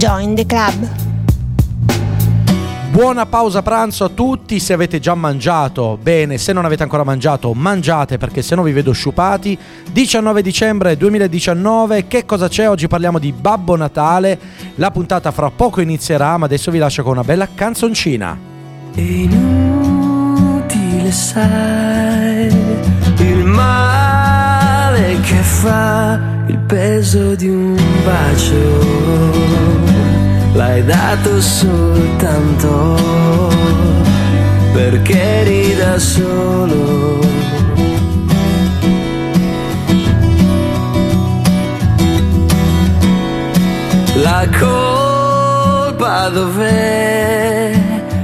Join the club. Buona pausa pranzo a tutti, se avete già mangiato, bene, se non avete ancora mangiato, mangiate perché se no vi vedo sciupati. 19 dicembre 2019, che cosa c'è? Oggi parliamo di Babbo Natale, la puntata fra poco inizierà, ma adesso vi lascio con una bella canzoncina. È inutile sai il male che fa il peso di un bacio l'hai dato soltanto perché eri da solo. La colpa dov'è?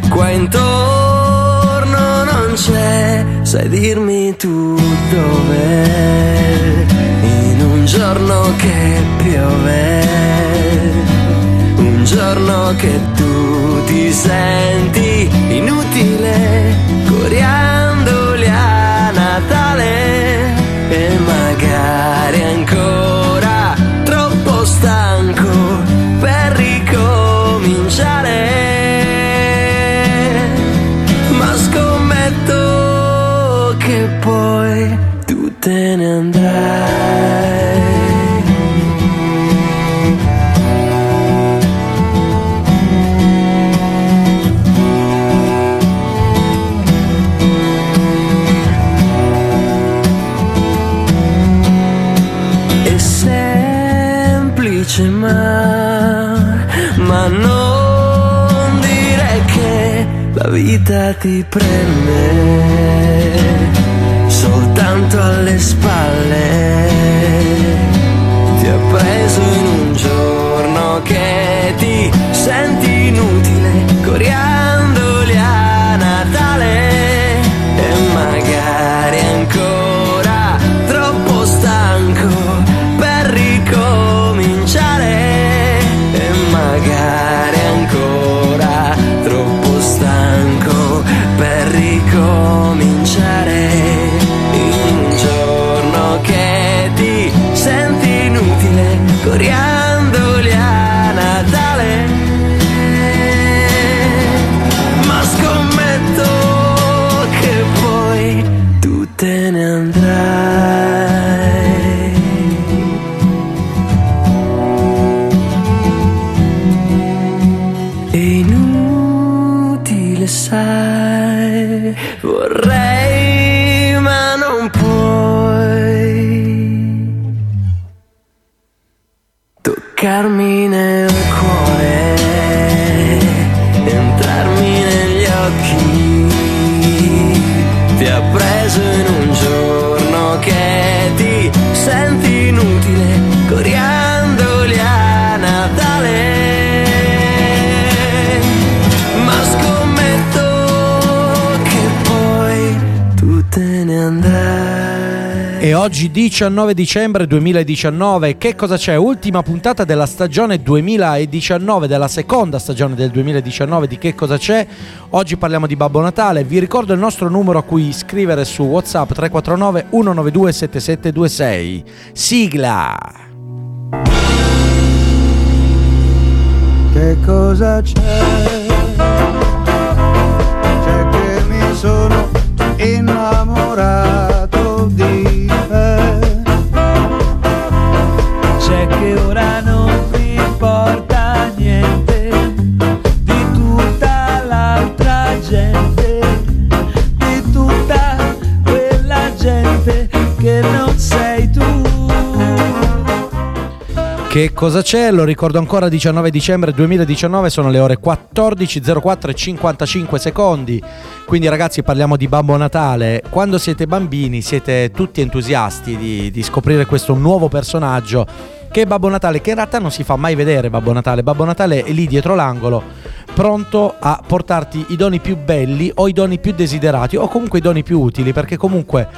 Qua intorno non c'è, sai dirmi tu dov'è? In un giorno che piove giorno che tu ti senti inutile, coriandoli ti prende Carmine oggi 19 dicembre 2019, che cosa c'è? Ultima puntata della stagione 2019, della seconda stagione del 2019 di Che cosa c'è? Oggi parliamo di Babbo Natale, vi ricordo il nostro numero a cui scrivere su WhatsApp 349 192 7726. Sigla! Che cosa c'è? C'è che mi sono innamorato di che ora non mi importa niente di tutta l'altra gente, di tutta quella gente che non sei tu. Che cosa c'è? Lo ricordo ancora 19 dicembre 2019, sono le ore 14.04 e 55 secondi. Quindi ragazzi parliamo di Babbo Natale. Quando siete bambini siete tutti entusiasti di, di scoprire questo nuovo personaggio che è Babbo Natale, che in realtà non si fa mai vedere Babbo Natale. Babbo Natale è lì dietro l'angolo, pronto a portarti i doni più belli o i doni più desiderati o comunque i doni più utili, perché comunque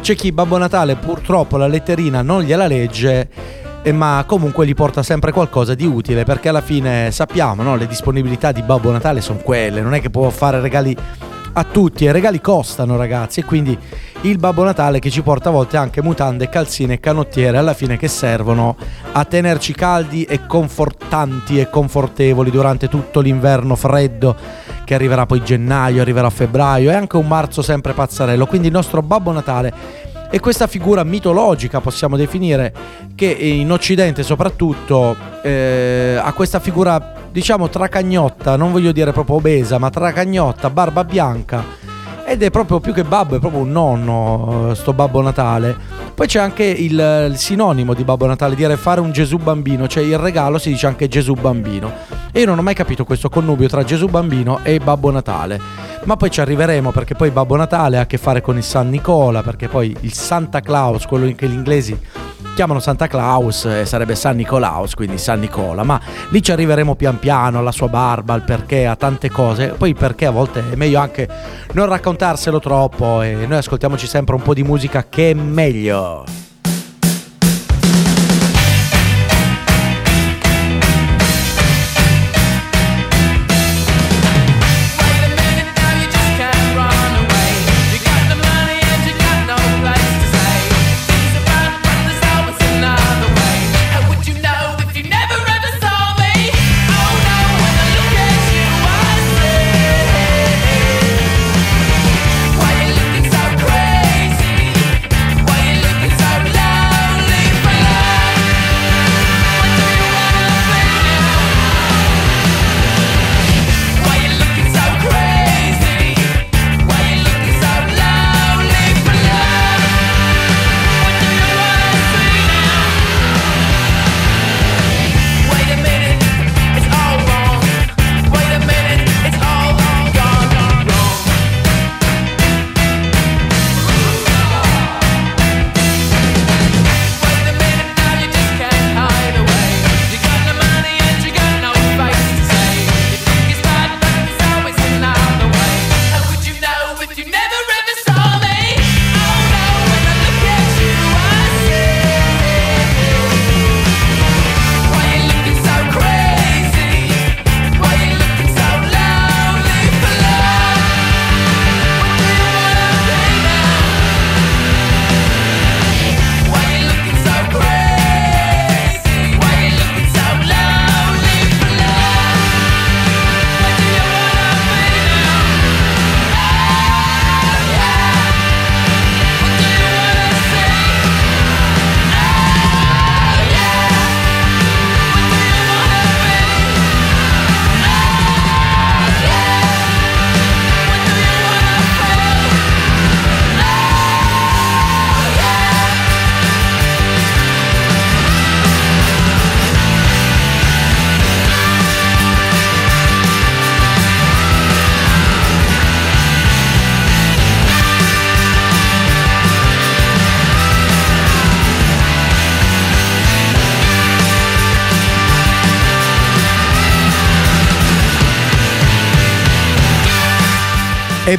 c'è chi Babbo Natale purtroppo la letterina non gliela legge eh, ma comunque gli porta sempre qualcosa di utile perché alla fine sappiamo, no? le disponibilità di Babbo Natale sono quelle, non è che può fare regali a tutti e i regali costano ragazzi e quindi il Babbo Natale che ci porta a volte anche mutande, calzine e canottiere alla fine che servono a tenerci caldi e confortanti e confortevoli durante tutto l'inverno freddo che arriverà poi gennaio, arriverà febbraio e anche un marzo sempre pazzarello. Quindi il nostro Babbo Natale è questa figura mitologica, possiamo definire, che in Occidente soprattutto eh, ha questa figura, diciamo, tracagnotta, non voglio dire proprio obesa, ma tracagnotta, barba bianca. Ed è proprio più che babbo, è proprio un nonno, eh, sto Babbo Natale. Poi c'è anche il, il sinonimo di Babbo Natale, dire fare un Gesù bambino, cioè il regalo si dice anche Gesù bambino. E io non ho mai capito questo connubio tra Gesù bambino e Babbo Natale. Ma poi ci arriveremo perché poi Babbo Natale ha a che fare con il San Nicola, perché poi il Santa Claus, quello che gli inglesi chiamano Santa Claus, eh, sarebbe San Nicolaus, quindi San Nicola, ma lì ci arriveremo pian piano alla sua barba, al perché, a tante cose, poi il perché a volte è meglio anche non raccontarselo troppo e noi ascoltiamoci sempre un po' di musica che è meglio.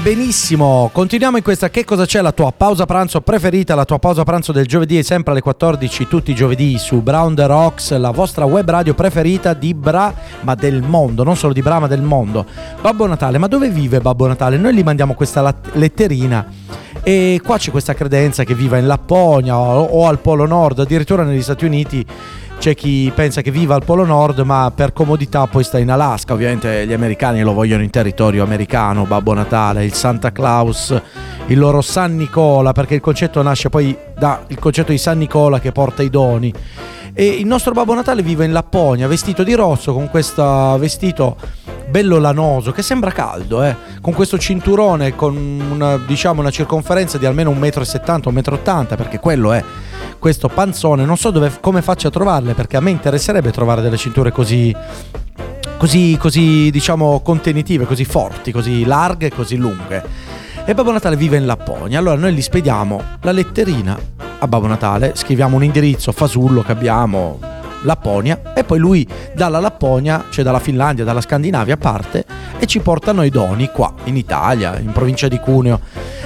Benissimo, continuiamo in questa Che cosa c'è? La tua pausa pranzo preferita, la tua pausa pranzo del giovedì è sempre alle 14 tutti i giovedì su Brown the Rocks, la vostra web radio preferita di Bra, ma del mondo, non solo di Bra ma del mondo. Babbo Natale, ma dove vive Babbo Natale? Noi gli mandiamo questa letterina e qua c'è questa credenza che viva in Lapponia o, o al Polo Nord, addirittura negli Stati Uniti c'è chi pensa che viva al Polo Nord, ma per comodità poi sta in Alaska. Ovviamente gli americani lo vogliono in territorio americano, Babbo Natale, il Santa Claus, il loro San Nicola, perché il concetto nasce poi dal concetto di San Nicola che porta i doni. E il nostro Babbo Natale vive in Lapponia, vestito di rosso, con questo vestito bello lanoso, che sembra caldo, eh? con questo cinturone con una, diciamo, una circonferenza di almeno 1,70 m, 1,80 m, perché quello è questo panzone. Non so dove, come faccia a trovarle, perché a me interesserebbe trovare delle cinture così, così, così, diciamo, contenitive, così forti, così larghe, così lunghe. E Babbo Natale vive in Lapponia, allora noi gli spediamo la letterina a Babbo Natale, scriviamo un indirizzo fasullo che abbiamo, Lapponia, e poi lui dalla Lapponia, cioè dalla Finlandia, dalla Scandinavia parte e ci portano i doni qua in Italia, in provincia di Cuneo.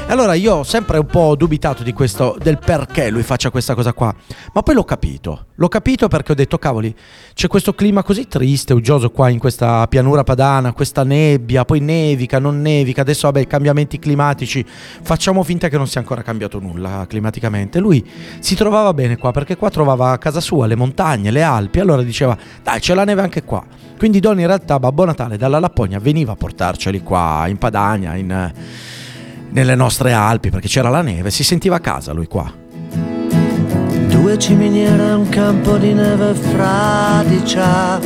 E allora io ho sempre un po' dubitato di questo, del perché lui faccia questa cosa qua, ma poi l'ho capito. L'ho capito perché ho detto, cavoli, c'è questo clima così triste, uggioso qua in questa pianura padana, questa nebbia, poi nevica, non nevica, adesso vabbè, cambiamenti climatici, facciamo finta che non sia ancora cambiato nulla climaticamente. Lui si trovava bene qua perché qua trovava casa sua le montagne, le Alpi, allora diceva, dai, c'è la neve anche qua. Quindi Don in realtà Babbo Natale dalla Lapponia veniva a portarceli qua in Padania, in, nelle nostre Alpi, perché c'era la neve, si sentiva a casa lui qua. Due ciminiere e un campo di neve fradicia.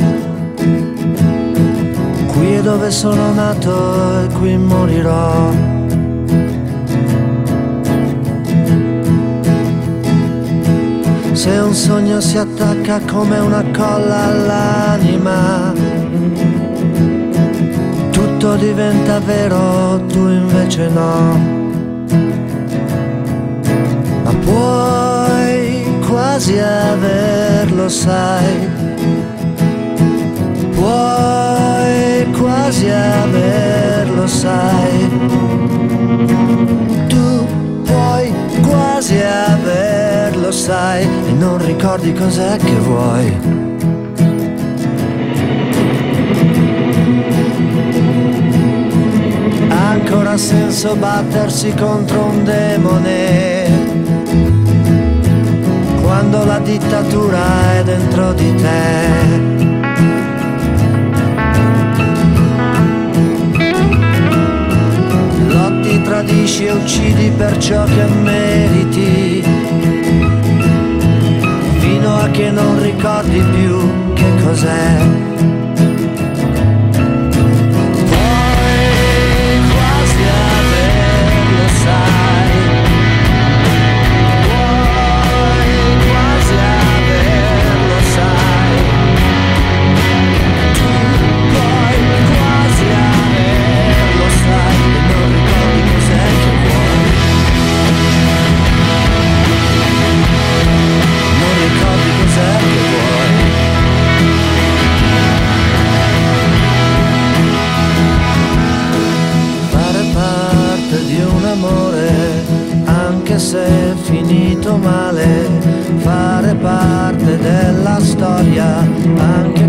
Qui è dove sono nato e qui morirò. Se un sogno si attacca come una colla all'anima, tutto diventa vero, tu invece no. Ma puoi quasi averlo, sai. Puoi quasi averlo, sai. Sai. E non ricordi cos'è che vuoi. Ancora senso battersi contro un demone quando la dittatura è dentro di te. Tradisci e uccidi per ciò che meriti, che non ricordi più che cos'è. Anche se è finito male, fare parte della storia, anche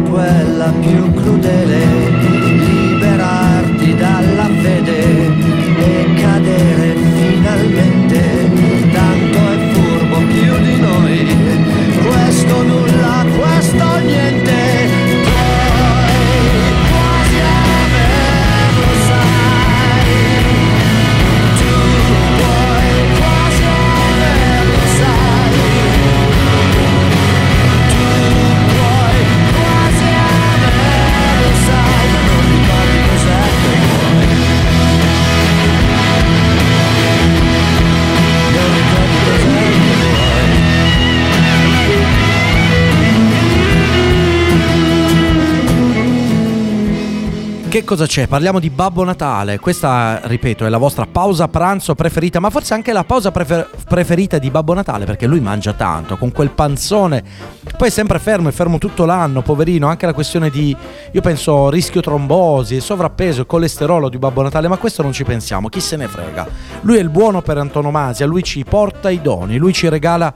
cosa c'è? Parliamo di Babbo Natale. Questa, ripeto, è la vostra pausa pranzo preferita, ma forse anche la pausa prefer- preferita di Babbo Natale, perché lui mangia tanto, con quel panzone. Poi è sempre fermo, è fermo tutto l'anno, poverino. Anche la questione di, io penso, rischio trombosi, sovrappeso, colesterolo di Babbo Natale, ma questo non ci pensiamo, chi se ne frega. Lui è il buono per antonomasia, lui ci porta i doni, lui ci regala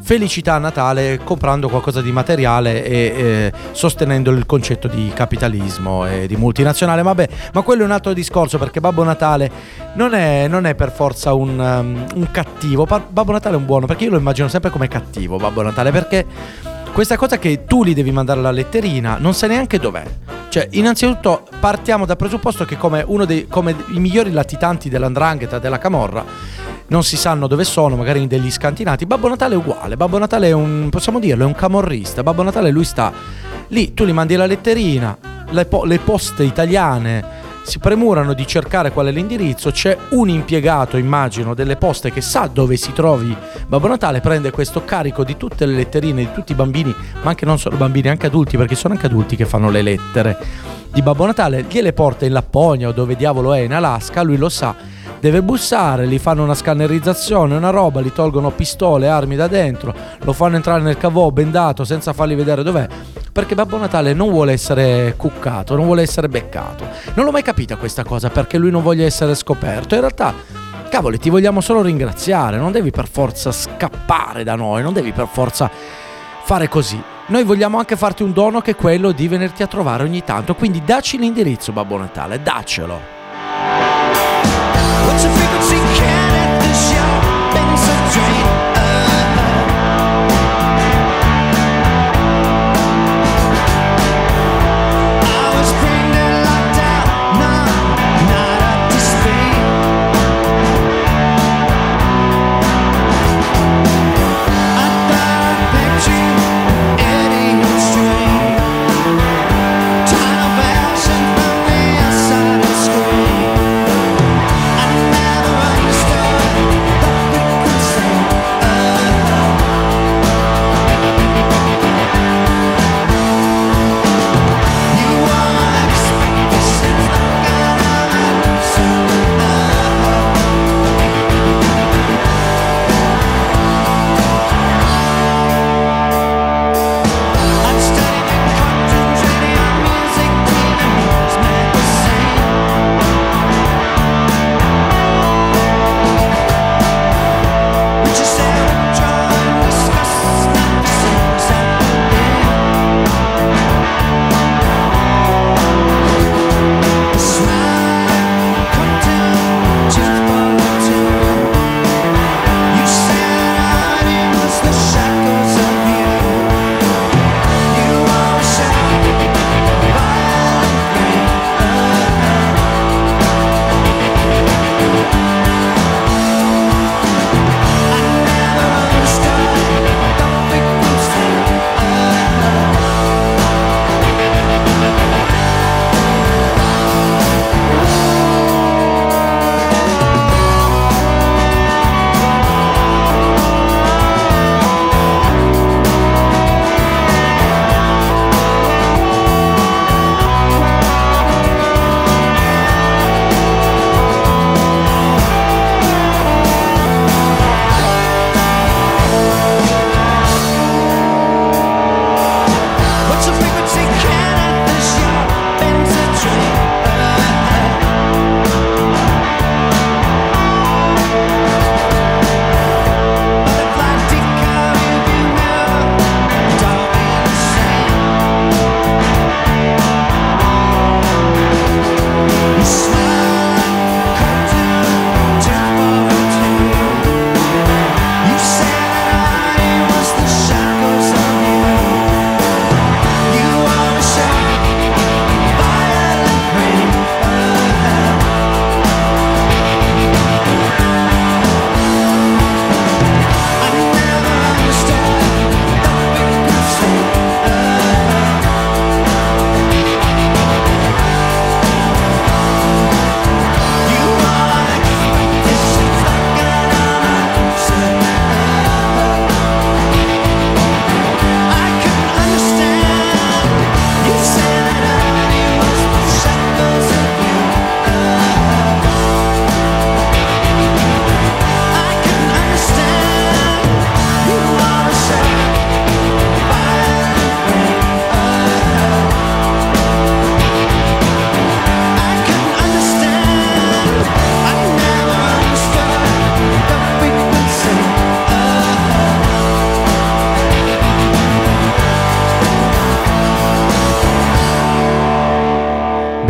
felicità Natale comprando qualcosa di materiale e eh, sostenendo il concetto di capitalismo e di multinazionale. Vabbè, ma quello è un altro discorso perché Babbo Natale non è, non è per forza un, um, un cattivo. Babbo Natale è un buono perché io lo immagino sempre come cattivo Babbo Natale perché questa cosa che tu li devi mandare la letterina non sai neanche dov'è. Cioè, innanzitutto partiamo dal presupposto che come uno dei come i migliori latitanti dell'andrangheta della Camorra non si sanno dove sono, magari in degli scantinati. Babbo Natale è uguale. Babbo Natale è un, possiamo dirlo, è un camorrista. Babbo Natale lui sta lì, tu gli mandi la letterina, le, po- le poste italiane si premurano di cercare qual è l'indirizzo, c'è un impiegato, immagino, delle poste che sa dove si trovi. Babbo Natale, prende questo carico di tutte le letterine di tutti i bambini, ma anche non solo bambini, anche adulti, perché sono anche adulti che fanno le lettere di Babbo Natale, gliele porta in Lapponia o dove diavolo è in Alaska, lui lo sa, deve bussare, gli fanno una scannerizzazione, una roba, gli tolgono pistole, armi da dentro, lo fanno entrare nel cavò bendato senza fargli vedere dov'è. Perché Babbo Natale non vuole essere cuccato, non vuole essere beccato. Non l'ho mai capita questa cosa perché lui non voglia essere scoperto. In realtà, cavoli, ti vogliamo solo ringraziare, non devi per forza scappare da noi, non devi per forza fare così. Noi vogliamo anche farti un dono che è quello di venirti a trovare ogni tanto, quindi dacci l'indirizzo Babbo Natale, daccelo. What's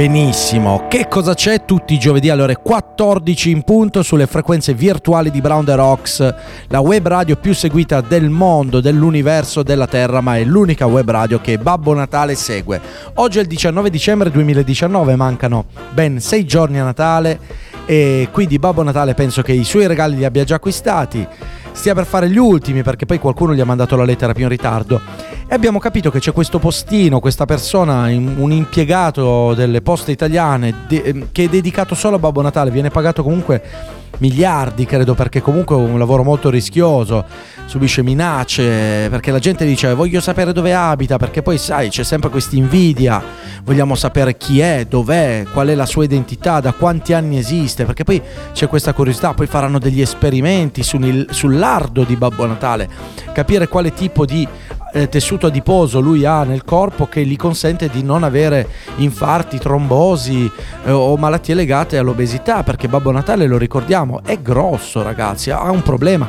Benissimo, che cosa c'è tutti i giovedì alle ore 14 in punto sulle frequenze virtuali di Brown the Rocks, la web radio più seguita del mondo, dell'universo, della Terra, ma è l'unica web radio che Babbo Natale segue. Oggi è il 19 dicembre 2019, mancano ben 6 giorni a Natale e quindi Babbo Natale penso che i suoi regali li abbia già acquistati, stia per fare gli ultimi perché poi qualcuno gli ha mandato la lettera più in ritardo E abbiamo capito che c'è questo postino, questa persona, un impiegato delle poste italiane de- ehm, che è dedicato solo a Babbo Natale, viene pagato comunque miliardi, credo, perché comunque è un lavoro molto rischioso, subisce minacce, perché la gente dice voglio sapere dove abita, perché poi sai c'è sempre questa invidia, vogliamo sapere chi è, dov'è, qual è la sua identità, da quanti anni esiste, perché poi c'è questa curiosità, poi faranno degli esperimenti sul- sull'ardo di Babbo Natale, capire quale tipo di eh, tessuto adiposo lui ha nel corpo che gli consente di non avere infarti, trombosi eh, o malattie legate all'obesità, perché Babbo Natale, lo ricordiamo, è grosso ragazzi, ha un problema.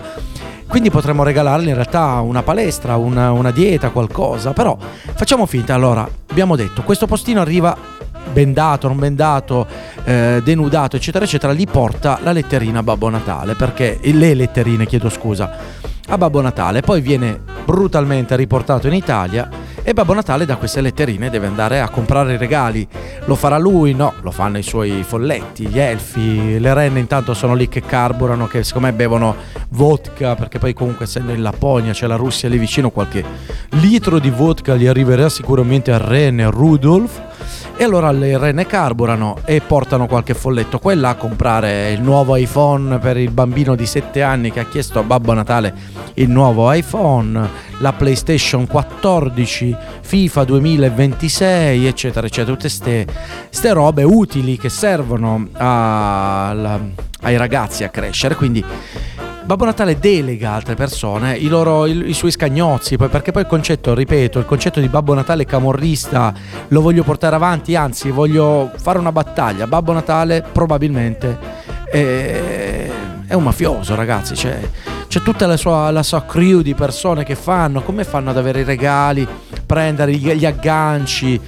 Quindi potremmo regalargli in realtà una palestra, una, una dieta, qualcosa. Però facciamo finta. Allora, abbiamo detto, questo postino arriva bendato, non bendato, eh, denudato, eccetera, eccetera. Gli porta la letterina Babbo Natale, perché le letterine, chiedo scusa, a Babbo Natale. Poi viene brutalmente riportato in Italia e Babbo Natale da queste letterine deve andare a comprare i regali. Lo farà lui? No, lo fanno i suoi folletti, gli elfi, le renne intanto sono lì che carburano, che secondo me bevono vodka, perché poi comunque essendo in Lapponia c'è la Russia lì vicino, qualche litro di vodka gli arriverà sicuramente a Rene, a Rudolf. E allora le renne carburano e portano qualche folletto qua là a comprare il nuovo iPhone per il bambino di 7 anni che ha chiesto a Babbo Natale il nuovo iPhone, la PlayStation 14, FIFA 2026, eccetera, eccetera. Tutte queste robe utili che servono alla- ai ragazzi a crescere. Quindi Babbo Natale delega altre persone i, loro, i, i suoi scagnozzi, perché poi il concetto, ripeto, il concetto di Babbo Natale camorrista lo voglio portare avanti, anzi voglio fare una battaglia. Babbo Natale probabilmente è, è un mafioso, ragazzi, c'è, c'è tutta la sua, la sua crew di persone che fanno, come fanno ad avere i regali, prendere gli, gli agganci.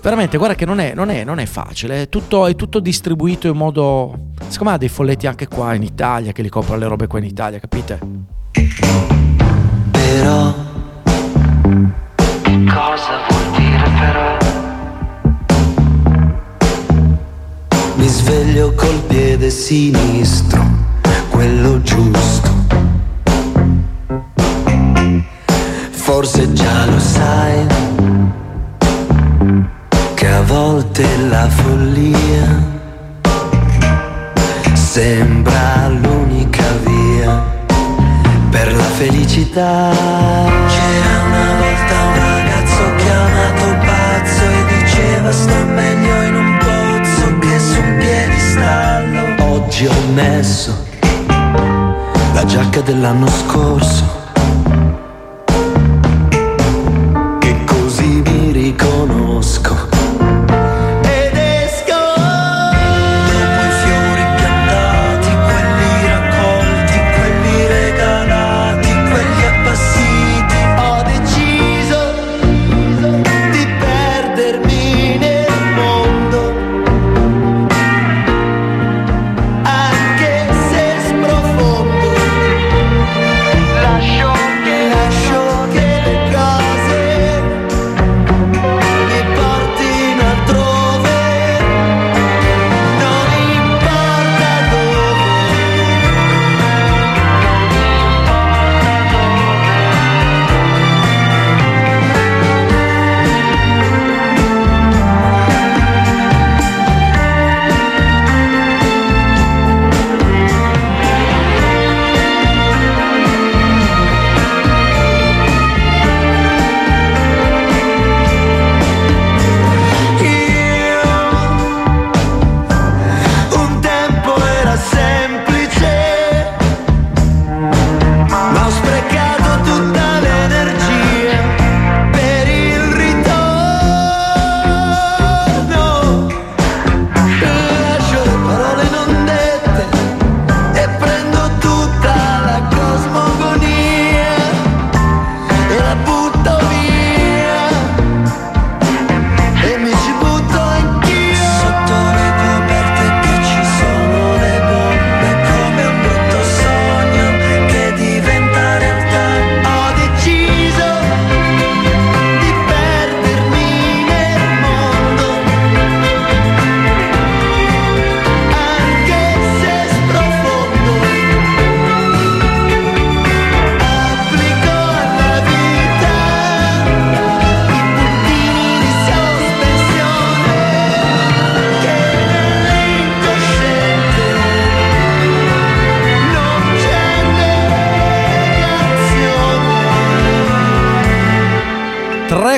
Veramente, guarda che non è, non è- non è facile, è tutto, è tutto distribuito in modo... Secondo me ha dei folletti anche qua in Italia, che li comprano le robe qua in Italia, capite? Però Cosa vuol dire però? Mi sveglio col piede sinistro, quello giusto. Forse già lo sai che a volte la follia sembra l'unica via per la felicità. C'era una volta un ragazzo chiamato pazzo e diceva sto meglio in un pozzo che su un piedistallo. Oggi ho messo la giacca dell'anno scorso.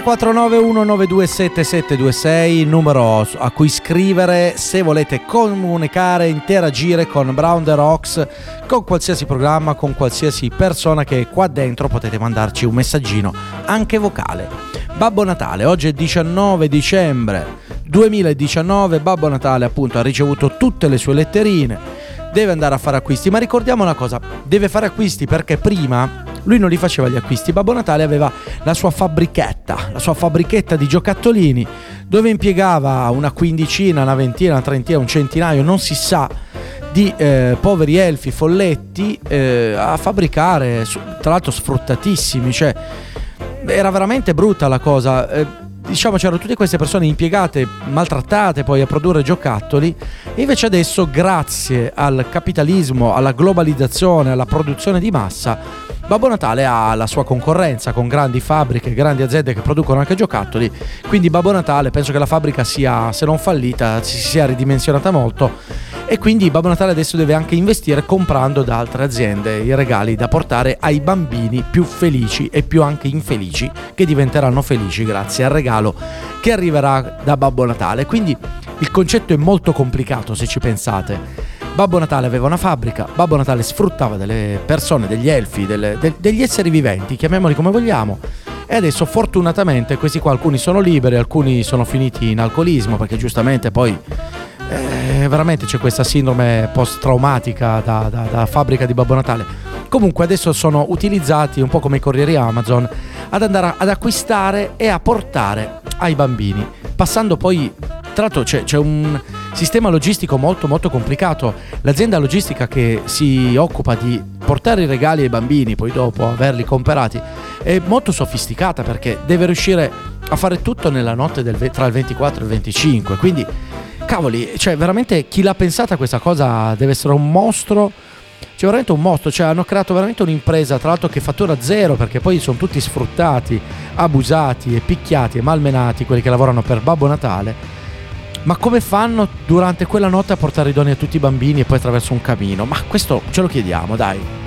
34919277726 il numero a cui scrivere se volete comunicare, interagire con Brown the Rocks, con qualsiasi programma, con qualsiasi persona che è qua dentro potete mandarci un messaggino anche vocale. Babbo Natale, oggi è 19 dicembre 2019, Babbo Natale appunto ha ricevuto tutte le sue letterine, deve andare a fare acquisti, ma ricordiamo una cosa, deve fare acquisti perché prima lui non li faceva gli acquisti, Babbo Natale aveva la sua fabbrichetta, la sua fabbrichetta di giocattolini dove impiegava una quindicina, una ventina, una trentina, un centinaio, non si sa, di eh, poveri elfi folletti eh, a fabbricare, tra l'altro sfruttatissimi, cioè era veramente brutta la cosa. eh, diciamo c'erano tutte queste persone impiegate, maltrattate poi a produrre giocattoli. E invece adesso grazie al capitalismo, alla globalizzazione, alla produzione di massa, Babbo Natale ha la sua concorrenza con grandi fabbriche, grandi aziende che producono anche giocattoli, quindi Babbo Natale penso che la fabbrica sia, se non fallita, si sia ridimensionata molto e quindi Babbo Natale adesso deve anche investire comprando da altre aziende i regali da portare ai bambini più felici e più anche infelici che diventeranno felici grazie al regalo che arriverà da Babbo Natale. Quindi il concetto è molto complicato se ci pensate. Babbo Natale aveva una fabbrica, Babbo Natale sfruttava delle persone, degli elfi, delle- del- degli esseri viventi, chiamiamoli come vogliamo. E adesso fortunatamente questi qua alcuni sono liberi, alcuni sono finiti in alcolismo perché giustamente poi eh, veramente c'è questa sindrome post-traumatica da, da- da fabbrica di Babbo Natale. Comunque adesso sono utilizzati un po' come i corrieri Amazon ad andare ad acquistare e a portare ai bambini, passando poi tra l'altro c'è, c'è un sistema logistico molto molto complicato. L'azienda logistica che si occupa di portare i regali ai bambini, poi dopo averli comprati, è molto sofisticata perché deve riuscire a fare tutto nella notte del tra il 24 e il 25. Quindi, cavoli, cioè veramente chi l'ha pensata questa cosa deve essere un mostro. C'è veramente un mostro, cioè hanno creato veramente un'impresa, tra l'altro che fattura zero perché poi sono tutti sfruttati, abusati e picchiati e malmenati quelli che lavorano per Babbo Natale. Ma come fanno durante quella notte a portare i doni a tutti i bambini e poi attraverso un camino? Ma questo ce lo chiediamo, dai.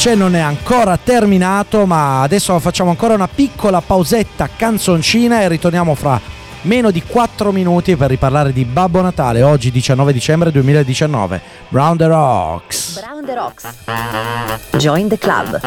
C'è non è ancora terminato, ma adesso facciamo ancora una piccola pausetta canzoncina e ritorniamo fra meno di 4 minuti per riparlare di Babbo Natale, oggi 19 dicembre 2019. Brown the Rocks. Brown the Rocks. Join the club.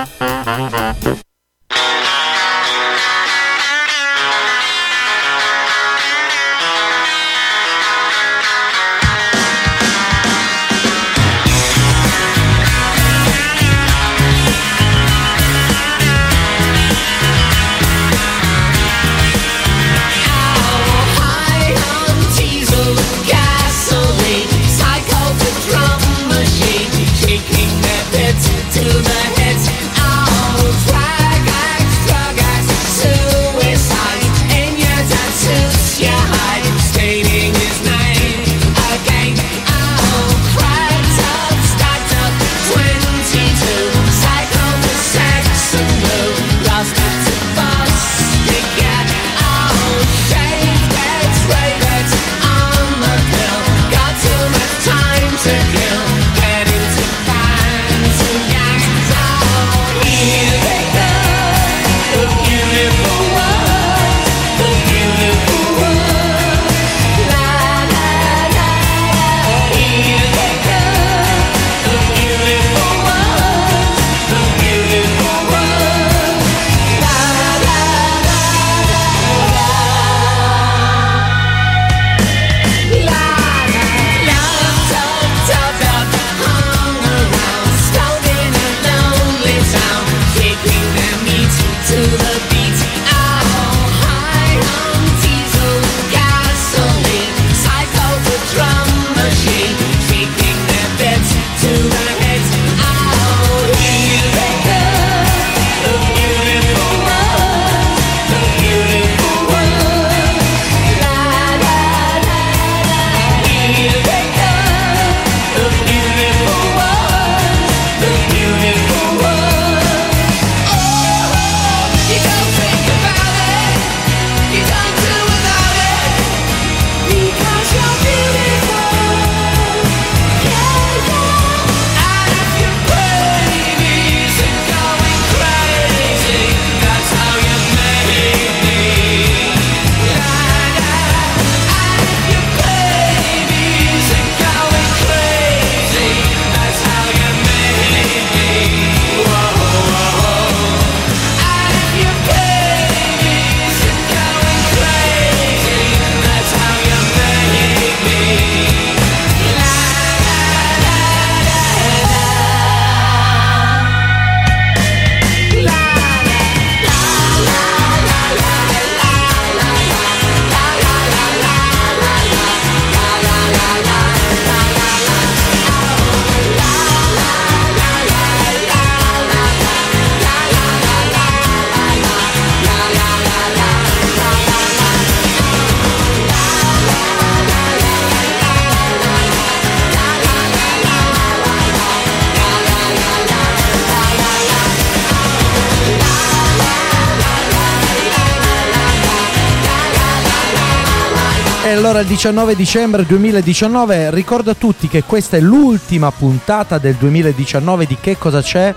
E allora il 19 dicembre 2019 ricordo a tutti che questa è l'ultima puntata del 2019 di Che cosa c'è?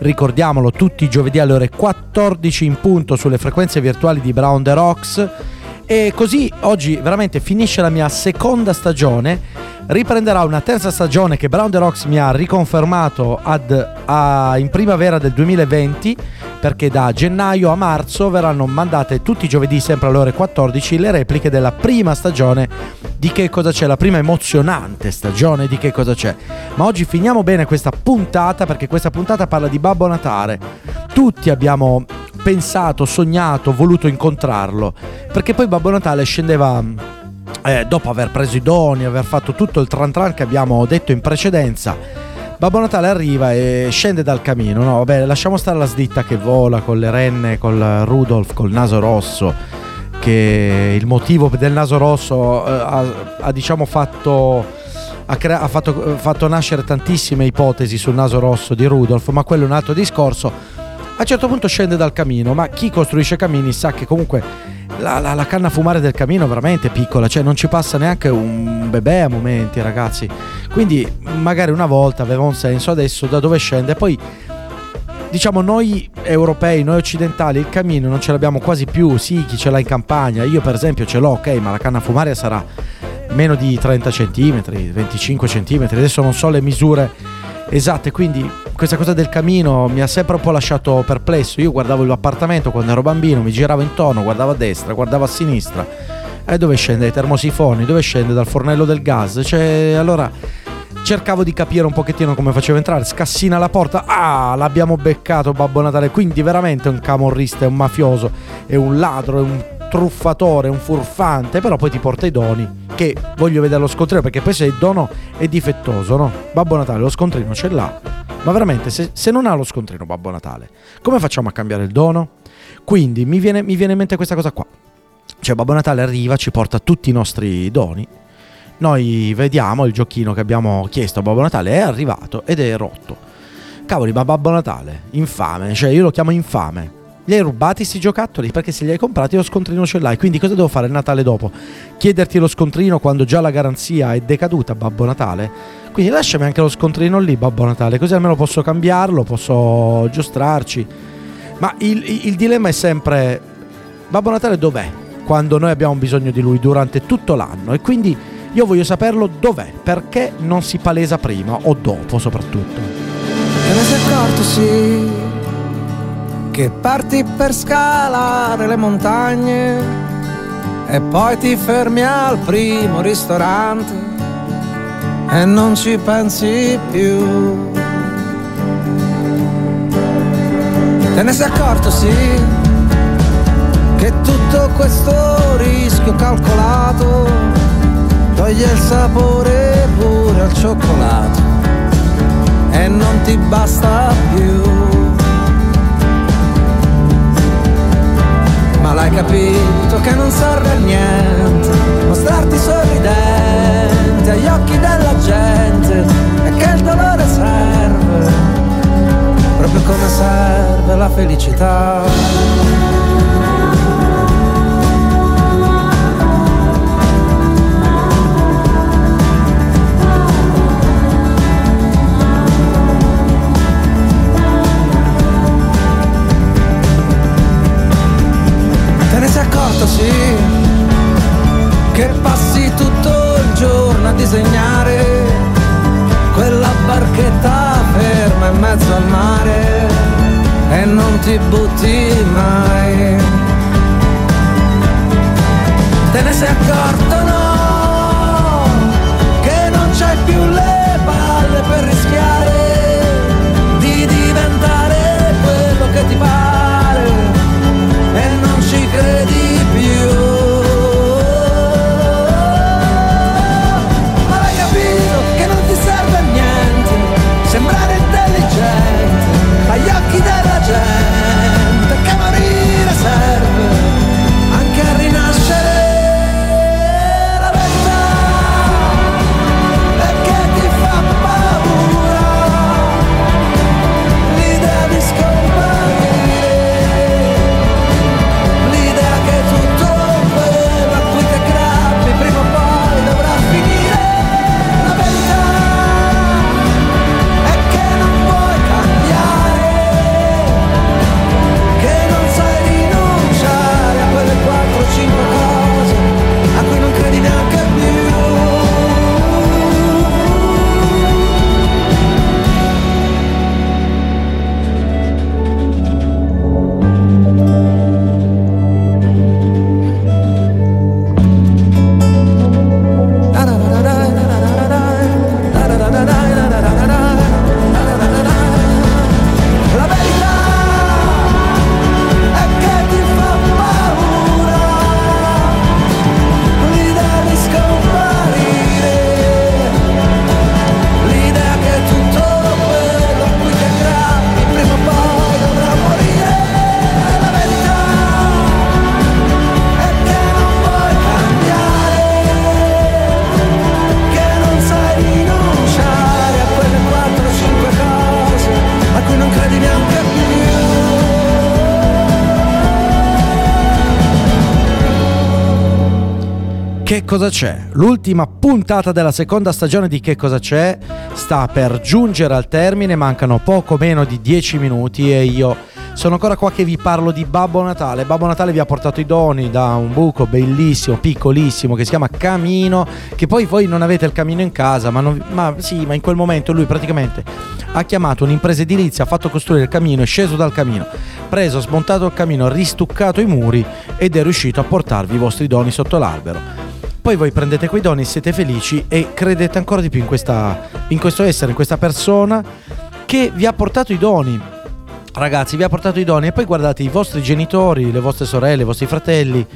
Ricordiamolo tutti i giovedì alle ore 14 in punto sulle frequenze virtuali di Brown the Rocks. E così oggi veramente finisce la mia seconda stagione. Riprenderà una terza stagione che Brown the Rocks mi ha riconfermato ad- a- in primavera del 2020 perché da gennaio a marzo verranno mandate tutti i giovedì sempre alle ore 14 le repliche della prima stagione di Che cosa c'è, la prima emozionante stagione di Che cosa c'è. Ma oggi finiamo bene questa puntata perché questa puntata parla di Babbo Natale. Tutti abbiamo pensato, sognato, voluto incontrarlo perché poi Babbo Natale scendeva eh, dopo aver preso i doni, aver fatto tutto il tran tran che abbiamo detto in precedenza, Babbo Natale arriva e scende dal camino. No, vabbè, lasciamo stare la slitta che vola con le renne, col Rudolf, col naso rosso. Che il motivo del naso rosso eh, ha, ha, diciamo fatto. Ha, crea- ha fatto, eh, fatto nascere tantissime ipotesi sul naso rosso di Rudolf, ma quello è un altro discorso. A un certo punto scende dal camino, ma chi costruisce camini sa che comunque la, la- la canna a fumare del camino veramente piccola, cioè non ci passa neanche un bebè a momenti, ragazzi. Quindi magari una volta aveva un senso, adesso da dove scende? Poi diciamo noi europei, noi occidentali, il camino non ce l'abbiamo quasi più. Sì, chi ce l'ha in campagna. Io per esempio ce l'ho, ok, ma la canna fumaria sarà meno di 30 cm, 25 cm. Adesso non so le misure esatte, quindi questa cosa del camino mi ha sempre un po' lasciato perplesso. Io guardavo l'appartamento quando ero bambino, mi giravo intorno, guardavo a destra, guardavo a sinistra. E dove scende dai termosifoni? Dove scende dal fornello del gas? Cioè, allora cercavo di capire un pochettino come faceva entrare. Scassina la porta. Ah, l'abbiamo beccato Babbo Natale. Quindi veramente è un camorrista, è un mafioso, è un ladro, è un truffatore, un furfante. Però poi ti porta i doni. Che voglio vedere lo scontrino. Perché poi se il dono è difettoso, no? Babbo Natale lo scontrino ce l'ha. Ma veramente, se, se non ha lo scontrino Babbo Natale, come facciamo a cambiare il dono? Quindi mi viene, mi viene in mente questa cosa qua. Cioè Babbo Natale arriva, ci porta tutti i nostri doni. Noi vediamo il giochino che abbiamo chiesto a Babbo Natale è arrivato ed è rotto. Cavoli, ma Babbo Natale, infame, cioè io lo chiamo infame. Li hai rubati sti giocattoli perché se li hai comprati lo scontrino ce l'hai. Quindi cosa devo fare il Natale dopo? Chiederti lo scontrino quando già la garanzia è decaduta, Babbo Natale? Quindi lasciami anche lo scontrino lì, Babbo Natale, così almeno posso cambiarlo, posso giostrarci. Ma il, il- il dilemma è sempre, Babbo Natale dov'è? Quando noi abbiamo bisogno di lui durante tutto l'anno. E quindi io voglio saperlo dov'è, perché non si palesa prima o dopo soprattutto. Te ne sei accorto, sì, che parti per scalare le montagne e poi ti fermi al primo ristorante e non ci pensi più. Te ne sei accorto, sì, che tutto questo rischio calcolato toglie il sapore pure al cioccolato e non ti basta più. L'hai capito che non serve a niente mostrarti sorridente agli occhi della gente e che il dolore serve proprio come serve la felicità. Barchetta ferma in mezzo al mare e non ti butti mai. Te ne sei accorto, no, che non c'hai più le palle per rischiare di diventare quello che ti pare e non ci credi più. Cosa c'è? L'ultima puntata della seconda stagione di Che cosa c'è sta per giungere al termine, mancano poco meno di 10 minuti e io sono ancora qua che vi parlo di Babbo Natale. Babbo Natale vi ha portato i doni da un buco bellissimo, piccolissimo che si chiama Camino, che poi voi non avete il camino in casa, ma, non- ma sì, ma in quel momento lui praticamente ha chiamato un'impresa edilizia, ha fatto costruire il camino, è sceso dal camino, preso, smontato il camino, ristuccato i muri ed è riuscito a portarvi i vostri doni sotto l'albero. Poi voi prendete quei doni, siete felici e credete ancora di più in, questa, in questo essere, in questa persona che vi ha portato i doni. Ragazzi, vi ha portato i doni e poi guardate i vostri genitori, le vostre sorelle, i vostri fratelli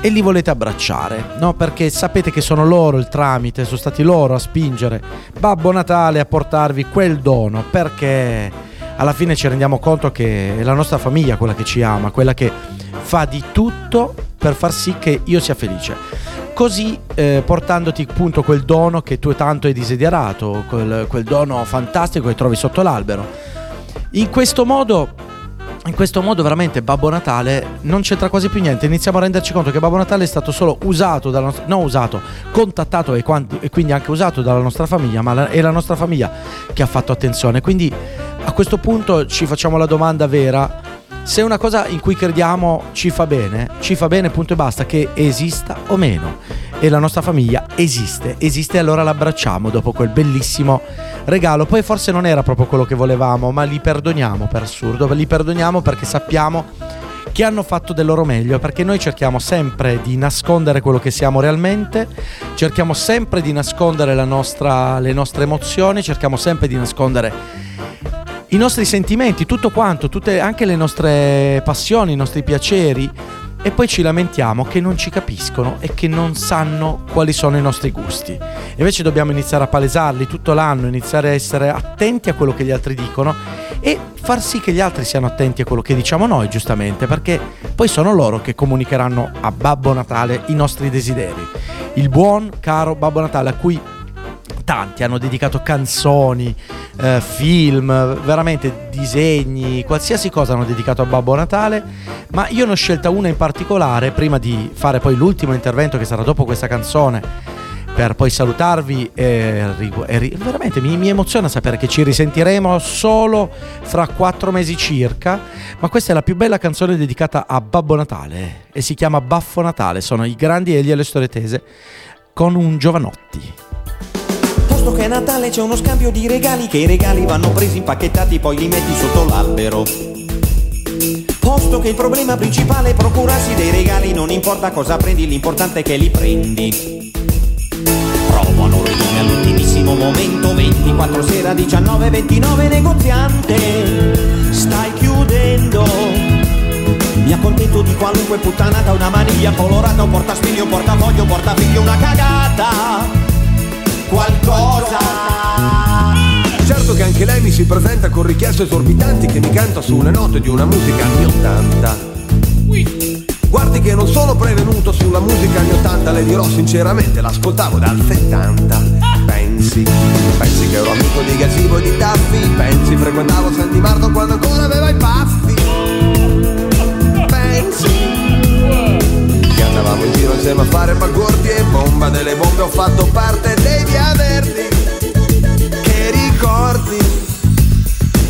e li volete abbracciare, no? Perché sapete che sono loro il tramite, sono stati loro a spingere Babbo Natale a portarvi quel dono, perché alla fine ci rendiamo conto che è la nostra famiglia quella che ci ama, quella che fa di tutto per far sì che io sia felice. Così eh, portandoti appunto quel dono che tu tanto hai desiderato, quel, quel dono fantastico che trovi sotto l'albero. In questo modo in questo modo veramente Babbo Natale non c'entra quasi più niente, iniziamo a renderci conto che Babbo Natale è stato solo usato dalla nostra, no usato, contattato e, quanti- e quindi anche usato dalla nostra famiglia, ma la- è la nostra famiglia che ha fatto attenzione. Quindi a questo punto ci facciamo la domanda vera, se una cosa in cui crediamo ci fa bene, ci fa bene punto e basta, che esista o meno. E la nostra famiglia esiste, esiste e allora l'abbracciamo dopo quel bellissimo regalo. Poi forse non era proprio quello che volevamo, ma li perdoniamo per assurdo, li perdoniamo perché sappiamo che hanno fatto del loro meglio, perché noi cerchiamo sempre di nascondere quello che siamo realmente, cerchiamo sempre di nascondere nostra- le nostre emozioni, cerchiamo sempre di nascondere i nostri sentimenti, tutto quanto, tutte, anche le nostre passioni, i nostri piaceri. E poi ci lamentiamo che non ci capiscono e che non sanno quali sono i nostri gusti. Invece dobbiamo iniziare a palesarli tutto l'anno, iniziare a essere attenti a quello che gli altri dicono e far sì che gli altri siano attenti a quello che diciamo noi, giustamente, perché poi sono loro che comunicheranno a Babbo Natale i nostri desideri. Il buon, caro Babbo Natale a cui tanti hanno dedicato canzoni, eh, film, veramente disegni, qualsiasi cosa hanno dedicato a Babbo Natale, ma io ne ho scelta una in particolare prima di fare poi l'ultimo intervento che sarà dopo questa canzone per poi salutarvi e, e veramente mi, mi emoziona sapere che ci risentiremo solo fra quattro mesi circa, ma questa è la più bella canzone dedicata a Babbo Natale e si chiama Baffo Natale, sono i grandi Egli e le storie tese con un Giovanotti. Posto che è Natale c'è uno scambio di regali che i regali vanno presi impacchettati poi li metti sotto l'albero. Posto che il problema principale è procurarsi dei regali, non importa cosa prendi, l'importante è che li prendi. Provano rovine all'ultimissimo momento, 24 sera 19, 29 negoziante. Stai chiudendo. Mi accontento di qualunque puttanata, una maniglia colorata, un portaspigno, un portafoglio, un portafiglio, una cagata qualcosa. Certo che anche lei mi si presenta con richieste esorbitanti che mi canta sulle note di una musica anni 80. Guardi che non sono prevenuto sulla musica anni 80, le dirò sinceramente, l'ascoltavo dal 70. Pensi, pensi che ero amico di Gazzibo e di Taffi, pensi frequentavo Santi Marto quando ancora aveva i baffi. Pensi andavamo in giro insieme a fare bagordi e bomba. Delle bombe ho fatto parte dei via verdi che ricordi?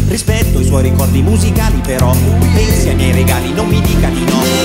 Rispetto i suoi ricordi musicali però Pensi ai miei regali, non mi dica di no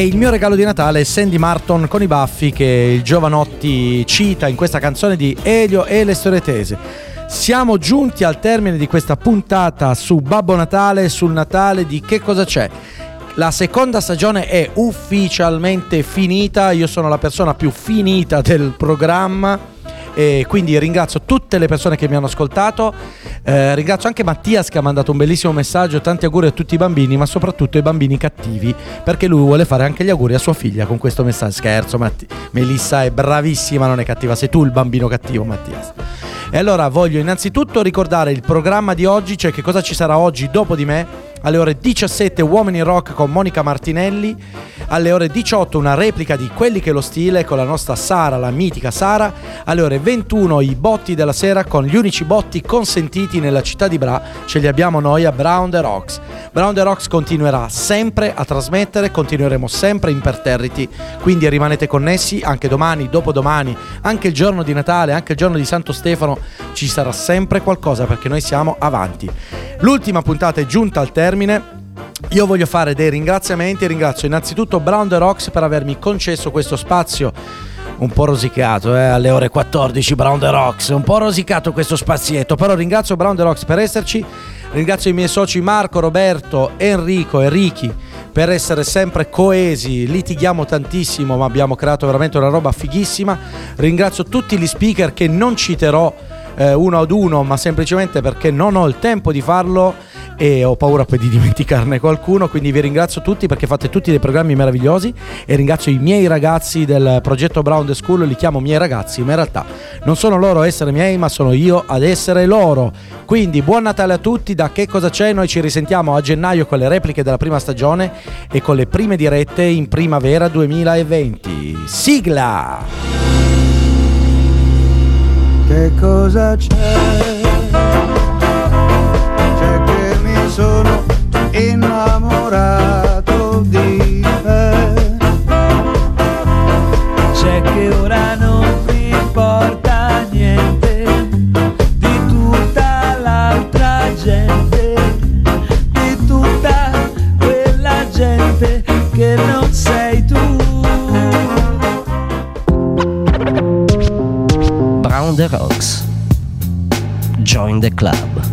E il mio regalo di Natale è Sandy Martin con i baffi che il Giovanotti cita in questa canzone di Elio e le storie tese. Siamo giunti al termine di questa puntata su Babbo Natale, sul Natale di Che cosa c'è? La seconda stagione è ufficialmente finita, io sono la persona più finita del programma e quindi ringrazio tutte le persone che mi hanno ascoltato, Eh, ringrazio anche Mattias che ha mandato un bellissimo messaggio, tanti auguri a tutti i bambini, ma soprattutto ai bambini cattivi, perché lui vuole fare anche gli auguri a sua figlia con questo messaggio. Scherzo, Matti- Melissa è bravissima, non è cattiva, sei tu il bambino cattivo Mattias. E allora voglio innanzitutto ricordare il programma di oggi, cioè che cosa ci sarà oggi dopo di me. Alle ore 17 Uomini Rock con Monica Martinelli, alle ore 18 una replica di Quelli che lo stile con la nostra Sara, la mitica Sara, alle ore 21 i botti della sera con gli unici botti consentiti nella città di Bra, ce li abbiamo noi a Brown the Rocks. Brown the Rocks continuerà sempre a trasmettere, continueremo sempre imperterriti, quindi rimanete connessi anche domani, dopodomani, anche il giorno di Natale, anche il giorno di Santo Stefano, ci sarà sempre qualcosa perché noi siamo avanti. L'ultima puntata è giunta al termine. Io voglio fare dei ringraziamenti. Ringrazio innanzitutto Brown the Rocks per avermi concesso questo spazio. Un po' rosicato, eh, alle ore 14 Brown the Rocks, un po' rosicato questo spazietto, però ringrazio Brown the Rocks per esserci, ringrazio i miei soci Marco, Roberto, Enrico e Ricky per essere sempre coesi, litighiamo tantissimo ma abbiamo creato veramente una roba fighissima, ringrazio tutti gli speaker che non citerò eh, uno ad uno ma semplicemente perché non ho il tempo di farlo e ho paura poi di dimenticarne qualcuno, quindi vi ringrazio tutti perché fate tutti dei programmi meravigliosi e ringrazio i miei ragazzi del progetto Brown the School, li chiamo miei ragazzi, ma in realtà non sono loro a essere miei, ma sono io ad essere loro. Quindi buon Natale a tutti, da che cosa c'è? Noi ci risentiamo a gennaio con le repliche della prima stagione e con le prime dirette in primavera 2020. Sigla! Che cosa c'è? C'è che mi sono innamorato di The Rocks. Join the club.